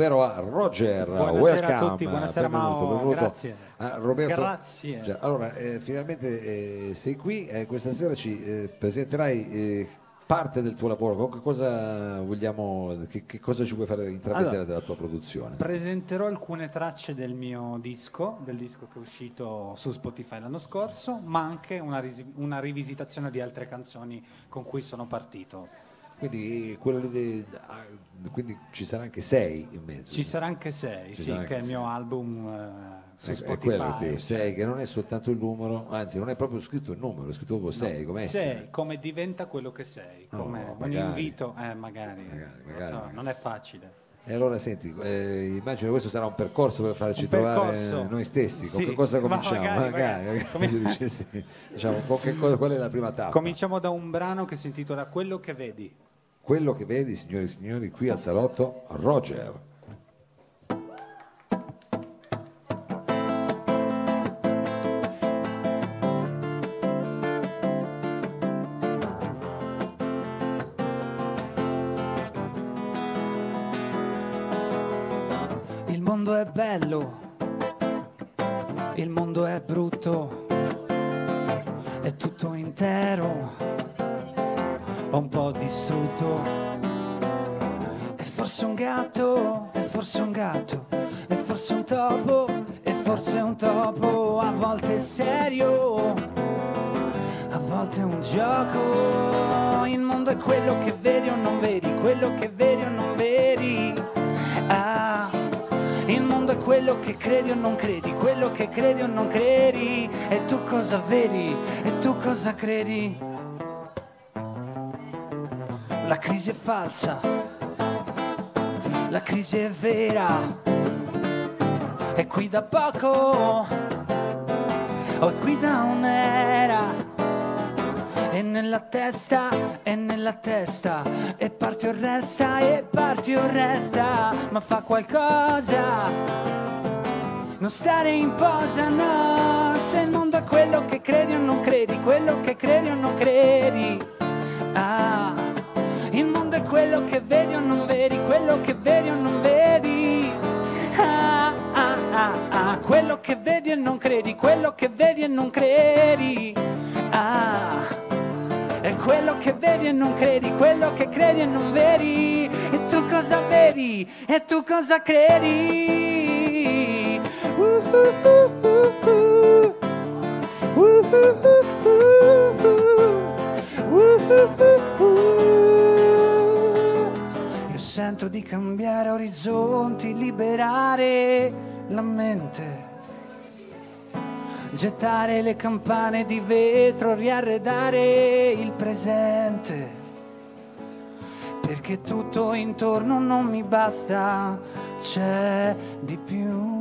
ovvero a Roger. Buonasera Welcome. a tutti, buonasera benvenuto, benvenuto grazie. a Roberto. Grazie. Già, allora, eh, finalmente eh, sei qui, eh, questa sera ci eh, presenterai eh, parte del tuo lavoro, Con che cosa vogliamo, che, che cosa ci vuoi fare intravedere Allora, della tua produzione? Presenterò alcune tracce del mio disco, del disco che è uscito su Spotify l'anno scorso, ma anche una, una rivisitazione di altre canzoni con cui sono partito. Quindi, di- ah, quindi ci sarà anche sei in mezzo. Ci sarà anche sei, Ci sì, sarà che è anche il mio album eh, su Ecco, Spotify. è quello che cioè, sei, che non è soltanto il numero, anzi non è proprio scritto il numero, è scritto proprio sei, come sei, essere. come diventa quello che sei, Oh, come un magari. invito, eh, magari, Magari, magari, so, magari. non è facile. E allora senti, eh, immagino che questo sarà un percorso per farci Un trovare percorso. noi stessi. Con Sì, che cosa ma cominciamo? magari, magari. magari. Diciamo, con cosa- qual è la prima tappa? Cominciamo da un brano che si intitola Quello che vedi. Quello che vedi, signore e signori, qui al salotto, Roger. Il mondo è bello, il mondo è brutto, è tutto intero, un po' distrutto. E forse un gatto, e forse un gatto, e forse un topo, e forse un topo, a volte è serio, a volte è un gioco. Il mondo è quello che vedi o non vedi, quello che vedi o non vedi. Ah, il mondo è quello che credi o non credi, quello che credi o non credi. E tu cosa vedi? E tu cosa credi? La crisi è falsa, la crisi è vera. È qui da poco, o è qui da un'era. E nella testa, e nella testa, e parti o resta, e parti o resta, ma fa qualcosa. Non stare in posa, no, se il mondo è quello che credi o non credi, quello che credi o non credi. Ah, il mondo è quello che vedi o non vedi, quello che vedi o non vedi. Ah, ah, ah, ah, quello che vedi e non credi, quello che vedi e non credi. Ah. È quello che vedi e non credi, quello che credi e non vedi. E tu cosa vedi? E tu cosa credi? Uh-uh-uh-uh-uh. Uh-uh-uh-uh-uh. Io sento di cambiare orizzonti, liberare la mente gettare le campane di vetro, riarredare il presente. Perché tutto intorno non mi basta, c'è di più.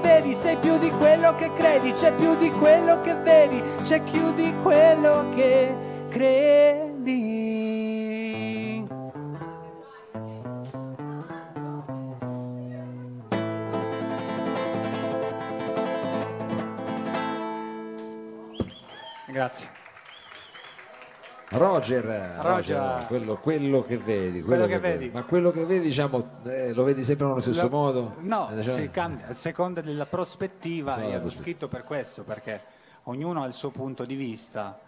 Vedi, sei più di quello che credi, c'è più di quello che vedi, c'è più di quello che credi. Grazie. Roger, Roger. Roger, quello, quello che vedi, Quello che vedi. Ma quello che vedi, diciamo, eh, lo vedi sempre nello stesso Lo- modo? No, Eh, diciamo- si cambia a seconda della prospettiva. Sì, Io l'ho scritto per questo, perché ognuno ha il suo punto di vista.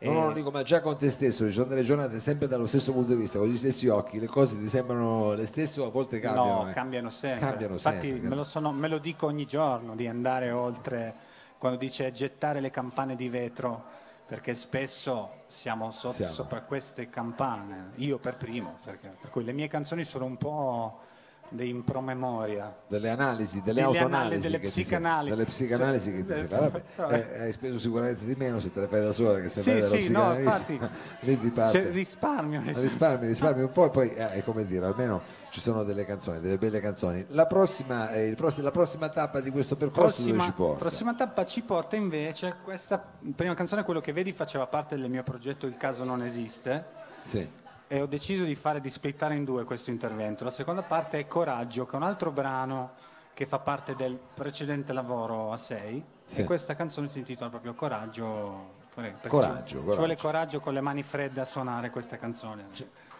No, no, lo dico, ma già con te stesso, ci sono delle giornate sempre dallo stesso punto di vista, con gli stessi occhi, le cose ti sembrano le stesse o a volte cambiano? no, eh? cambiano sempre. Cambiano Infatti sempre. Me, lo sono- me lo dico ogni giorno di andare oltre, quando dice gettare le campane di vetro, perché spesso siamo, so- Siamo. sopra queste campane, io per primo, perché, per cui le mie canzoni sono un po' dei promemoria. Delle analisi, delle, Delle autoanalisi, anali- delle psicanalisi. delle psicanalisi che ti fatta. Vabbè, eh, hai speso sicuramente di meno se te le fai da sola che se Sì, dallo sì, no, psicanalista. infatti, lì ti parte. Cioè, risparmio. risparmi, risparmi un po' e poi eh, è come dire, almeno ci sono delle canzoni, delle belle canzoni. La prossima, eh, il pross- la prossima tappa di questo percorso dove Prossima, ci porta? prossima tappa ci porta invece questa prima canzone, quello che vedi, faceva parte del mio progetto Il caso non esiste Sì. E ho deciso di fare di splittare in due questo intervento. La seconda parte è Coraggio, che è un altro brano che fa parte del precedente lavoro a 6 Sì. e questa canzone si intitola proprio Coraggio. Coraggio, ci, coraggio. ci vuole coraggio con le mani fredde a suonare questa canzone.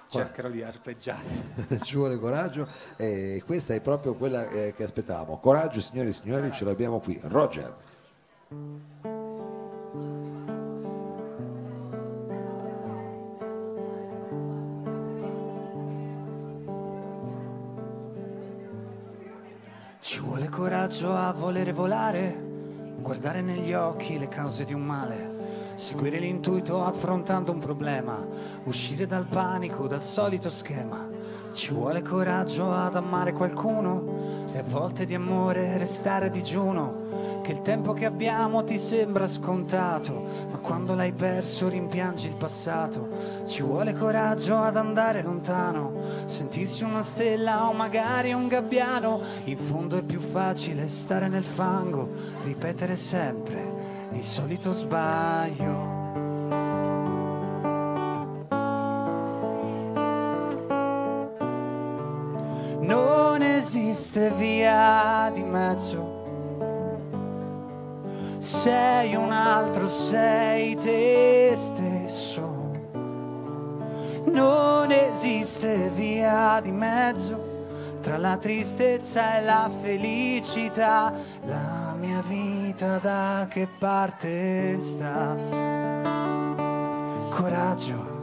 Cercherò di arpeggiare. ci vuole coraggio e questa è proprio quella eh, che aspettavamo. Coraggio, signori e signori, ce l'abbiamo qui. Roger. Ci vuole coraggio a volere volare, guardare negli occhi le cause di un male, seguire l'intuito affrontando un problema, uscire dal panico, dal solito schema. Ci vuole coraggio ad amare qualcuno e a volte di amore restare a digiuno. Che il tempo che abbiamo ti sembra scontato, ma quando l'hai perso rimpiangi il passato. Ci vuole coraggio ad andare lontano, sentirsi una stella o magari un gabbiano. In fondo è più facile stare nel fango, ripetere sempre il solito sbaglio. Non esiste via di mezzo. Sei un altro, sei te stesso. Non esiste via di mezzo tra la tristezza e la felicità. La mia vita da che parte sta? Coraggio.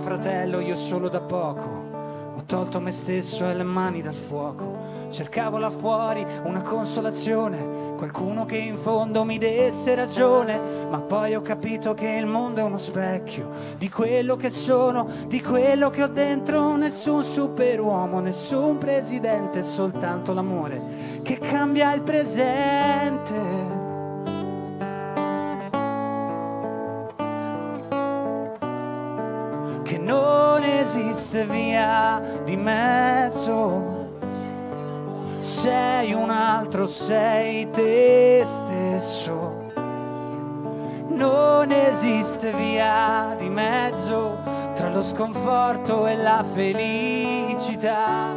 Fratello, io solo da poco ho tolto me stesso e le mani dal fuoco. Cercavo là fuori una consolazione, qualcuno che in fondo mi desse ragione, ma poi ho capito che il mondo è uno specchio di quello che sono, di quello che ho dentro. Nessun superuomo, nessun presidente, soltanto l'amore che cambia il presente. Che non esiste via di mezzo. Sei un altro, sei te stesso. Non esiste via di mezzo tra lo sconforto e la felicità.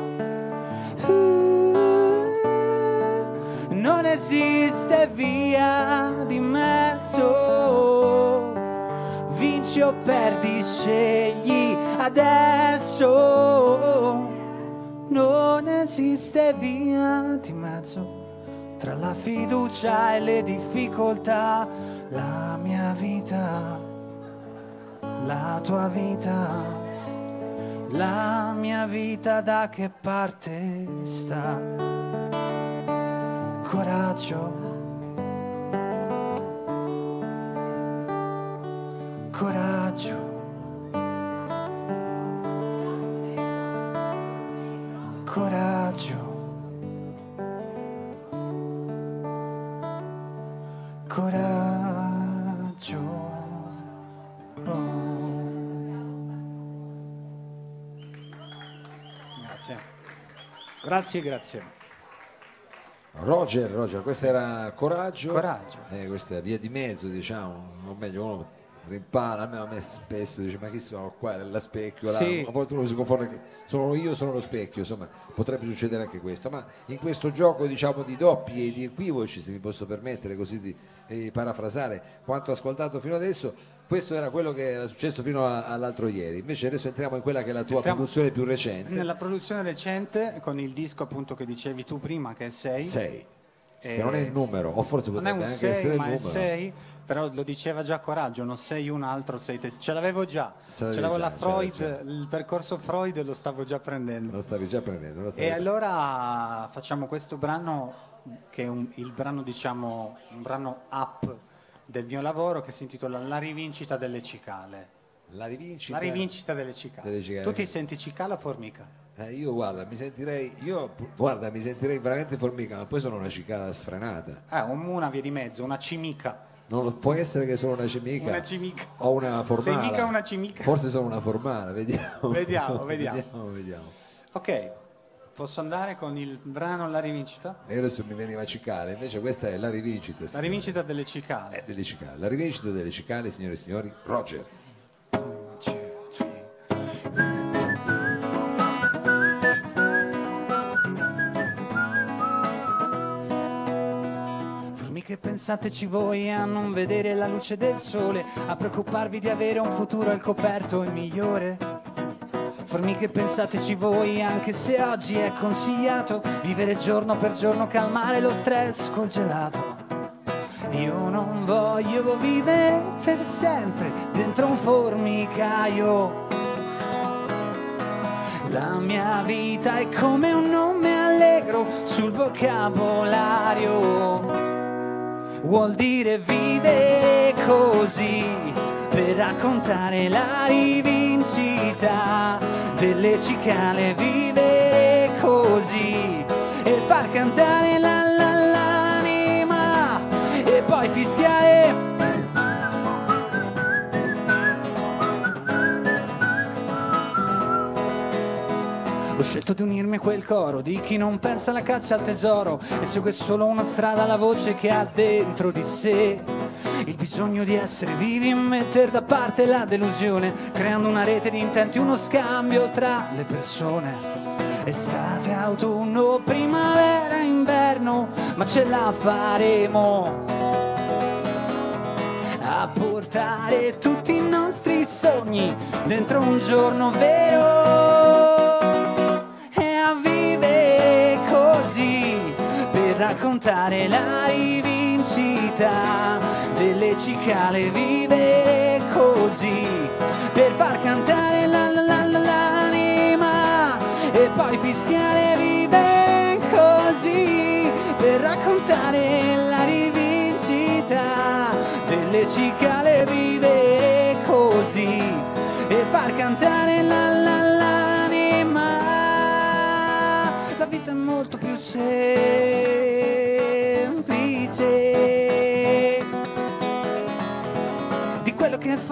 Non esiste via di mezzo vinci o perdi, scegli adesso. Non esiste via di mezzo tra la fiducia e le difficoltà. La mia vita, la tua vita, la mia vita da che parte sta? Coraggio. coraggio. Grazie. Grazie, grazie. Roger, Roger, questo era Coraggio. Coraggio. Eh, questa è via di mezzo, diciamo, o meglio, uno rimpala, a me, a me spesso dice ma chi sono qua, la specchio, là. Sì. a volte uno si confonde, sono io, sono lo specchio, insomma, potrebbe succedere anche questo, ma in questo gioco diciamo di doppi e di equivoci, se mi posso permettere così di eh, parafrasare quanto ascoltato fino adesso, questo era quello che era successo fino a- all'altro ieri, invece adesso entriamo in quella che è la tua Entriamo- produzione più recente, Nella produzione recente, con il disco appunto che dicevi tu prima, che è 6. 6, Eh, che non è il numero, o forse Non è potrebbe un anche essere 6, il numero. 6, però lo diceva già Coraggio, non sei un altro, sei te. Ce l'avevo già, Ce l'avevo già, la Freud, il percorso Freud lo stavo già prendendo. Lo stavi già prendendo, stavi E allora facciamo questo brano che è un- il brano diciamo un brano up del mio lavoro che si intitola La rivincita delle cicale. La rivincita, La rivincita delle cicale. Delle cicale. Tu ti senti cicala o formica? Eh, io guarda, mi sentirei, io guarda, mi sentirei veramente formica, ma poi sono una cicala sfrenata. Eh, un- una via di mezzo, una cimica. Non può essere che sono una cimica Una cimica. o una formala. Sei mica una cimica? Forse sono una formala, vediamo. Vediamo, vediamo. vediamo, vediamo. Ok, posso andare con il brano La rivincita? E adesso mi veniva cicale, invece questa è la rivincita. La signori. rivincita delle cicale. Eh, delle cicale. La rivincita delle cicale, signore e signori, Roger. Formiche pensateci voi a non vedere la luce del sole, a preoccuparvi di avere un futuro al coperto e migliore. Formiche pensateci voi anche se oggi è consigliato vivere giorno per giorno, calmare lo stress col gelato. Io non voglio vivere per sempre dentro un formicaio. La mia vita è come un nome allegro sul vocabolario. Vuol dire vivere così per raccontare la rivincita delle cicale. Vivere così e far cantare la Ho scelto di unirmi a quel coro di chi non pensa alla caccia al tesoro e segue solo una strada la voce che ha dentro di sé. Il bisogno di essere vivi e mettere da parte la delusione, creando una rete di intenti, uno scambio tra le persone. Estate, autunno, primavera, inverno, ma ce la faremo a portare tutti i nostri sogni dentro un giorno vero raccontare la rivincita delle cicale vivere così per far cantare la la la la l'anima e poi fischiare vivere così per raccontare la rivincita delle cicale vivere così e far cantare la la l'anima. La vita è molto più semplice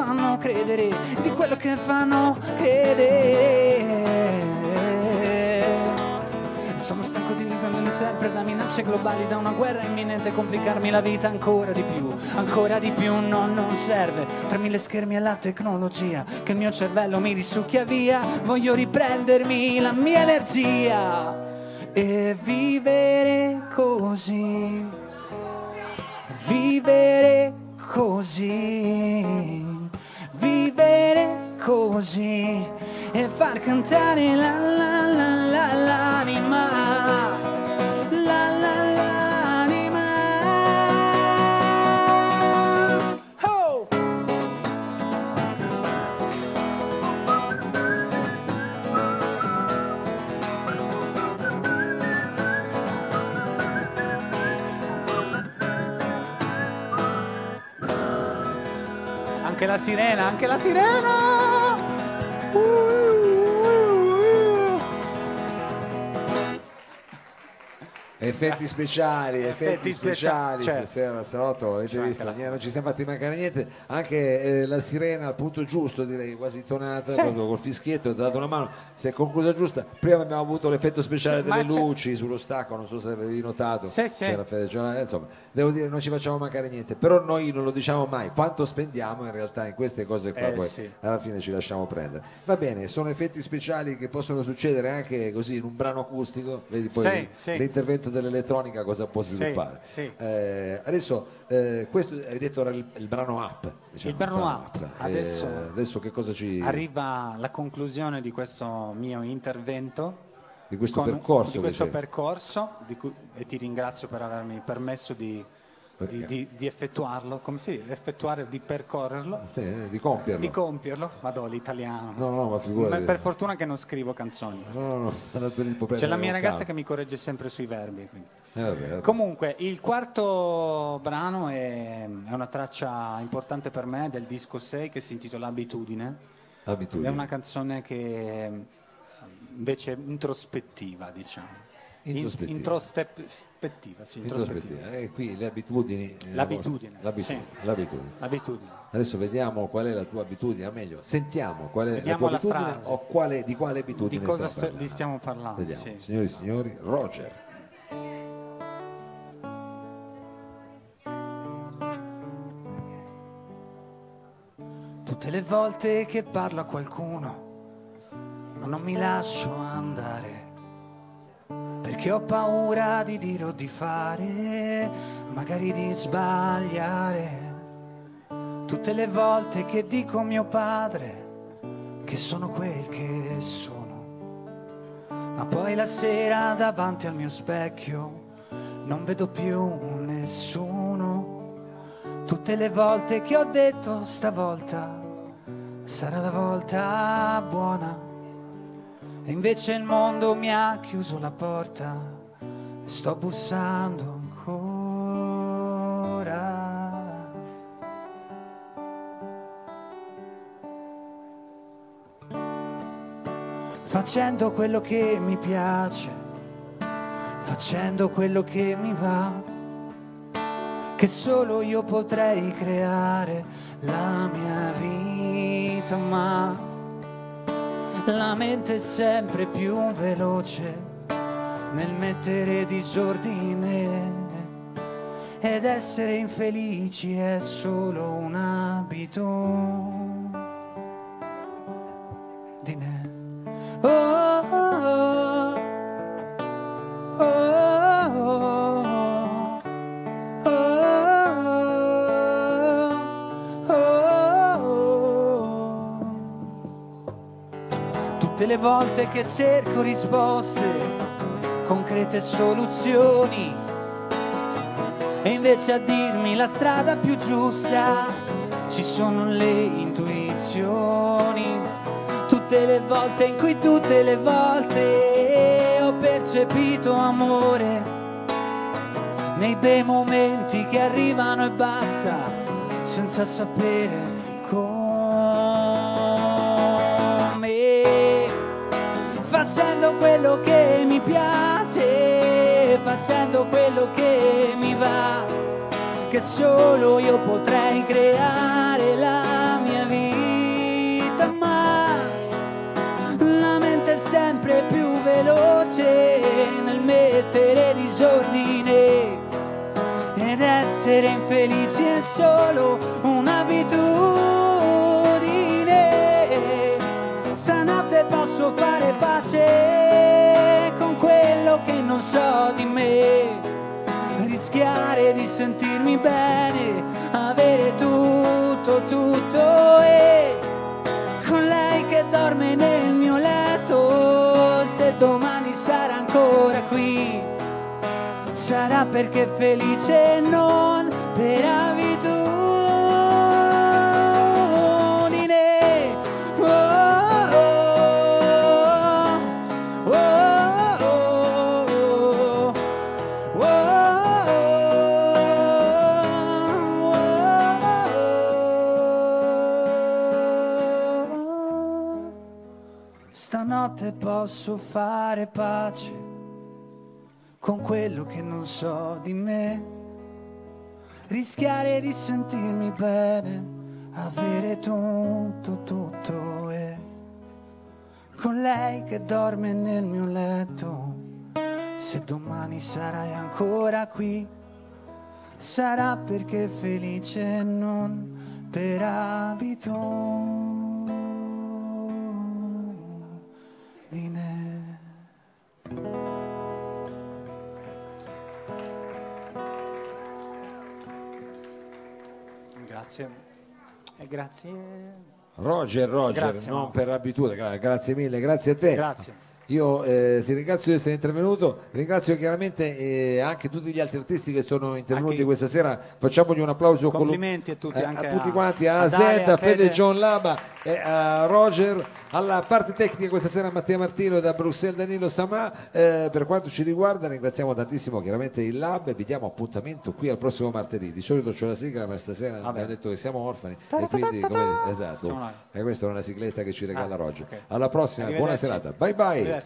fanno credere, di quello che fanno credere. Sono stanco di ricordarmi sempre da minacce globali, da una guerra imminente, complicarmi la vita ancora di più, ancora di più, no, non serve. Tra mille schermi e la tecnologia, che il mio cervello mi risucchia via, voglio riprendermi la mia energia e vivere così vivere così, vivere così e far cantare la la Anche la sirena, anche la sirena! Uh, Effetti speciali, effetti, Effetti speciali, certo. stasera Salotto, avete C'è visto, la non ci siamo fatti mancare niente, anche eh, la sirena al punto giusto, direi quasi tonata, Sì. proprio col fischietto, ha dato una mano, si è conclusa giusta, prima abbiamo avuto l'effetto speciale Sì, delle luci sullo stacco, non so se avevi notato, Sì, c'era Fede Giovanni, insomma, devo dire non ci facciamo mancare niente, però noi non lo diciamo mai, quanto spendiamo in realtà in queste cose qua, Eh, poi alla fine ci lasciamo prendere. Va bene, sono effetti speciali che possono succedere anche così in un brano acustico, vedi poi l'intervento dell'elettronica cosa può sviluppare. sì. Eh, adesso eh, questo hai detto era il, il brano up. diciamo, Il brano up. Eh, Adesso- adesso che cosa ci Arriva la conclusione di questo mio intervento. di questo con- percorso di questo percorso di cui- e ti ringrazio per avermi permesso di di, di- di effettuarlo, come si? Effettuare, di percorrerlo, Sì, eh, di compierlo. di compierlo. Vado l'italiano. No, no, ma figurati. Ma per fortuna che non scrivo canzoni. No, no, no, C'è la mia ragazza che mi corregge sempre sui verbi. Eh, vabbè, vabbè. Comunque, il quarto brano è, è una traccia importante per me del disco 6 che si intitola Abitudine. Abitudine. È una canzone che eh, invece è introspettiva, diciamo. In- Introspettiva. introspettiva, sì, introspettiva. E qui le abitudini. eh, L'abitudine, L'abitudine. sì. l'abitudine. Abitudine. Adesso vediamo qual è la tua abitudine, o meglio, sentiamo qual è Vediamo la tua abitudine frase. o quale- di quale abitudine Di cosa stiamo sto- parlando. stiamo parlando, Vediamo, sì. signori e signori, Roger. Tutte le volte che parlo a qualcuno, ma non mi lascio andare. Perché ho paura di dire o di fare, magari di sbagliare. Tutte le volte che dico mio padre che sono quel che sono. Ma poi la sera davanti al mio specchio non vedo più nessuno. Tutte le volte che ho detto stavolta sarà la volta buona. E invece il mondo mi ha chiuso la porta e sto bussando ancora. Facendo quello che mi piace, facendo quello che mi va che solo io potrei creare la mia vita, ma la mente è sempre più veloce nel mettere disordine ed essere infelici è solo un. Oh, oh, Tutte le volte che cerco risposte, concrete soluzioni, e invece a dirmi la strada più giusta ci sono le intuizioni. Tutte le volte in cui tutte le volte ho percepito amore nei bei momenti che arrivano e basta, senza sapere quello che mi va, che solo io potrei creare la mia vita, ma la mente è sempre più veloce nel mettere disordine ed essere infelici è solo un'abitudine. Stanotte posso fare pace so di me, rischiare di sentirmi bene, avere tutto, tutto e con lei che dorme nel mio letto, se domani sarà ancora qui, sarà perché felice non per abitudine. Posso fare pace con quello che non so di me, rischiare di sentirmi bene, avere tutto, tutto e con lei che dorme nel mio letto. Se domani sarai ancora qui, sarà perché felice non per abitudine. Grazie. E grazie. Roger, Roger, Grazie, non Mauro. per abitudine, gra- grazie mille, grazie a te. Grazie. io eh, ti ringrazio di essere intervenuto, ringrazio chiaramente eh, anche tutti gli altri artisti che sono intervenuti Anche- questa sera, facciamogli un applauso Complimenti a tutti, eh, anche a tutti a- quanti, a, a a a Fede Fede. John Laba e a Roger, alla parte tecnica questa sera Mattia Martino da Bruxelles Danilo Samà, Eh, per quanto ci riguarda ringraziamo tantissimo chiaramente il Lab e vi diamo appuntamento qui al prossimo martedì, di solito c'è la sigla ma stasera abbiamo detto che siamo orfani. E quindi come, esatto, e questa è una sigletta che ci regala Ah, Roger. ok. Alla prossima, buona serata, bye bye.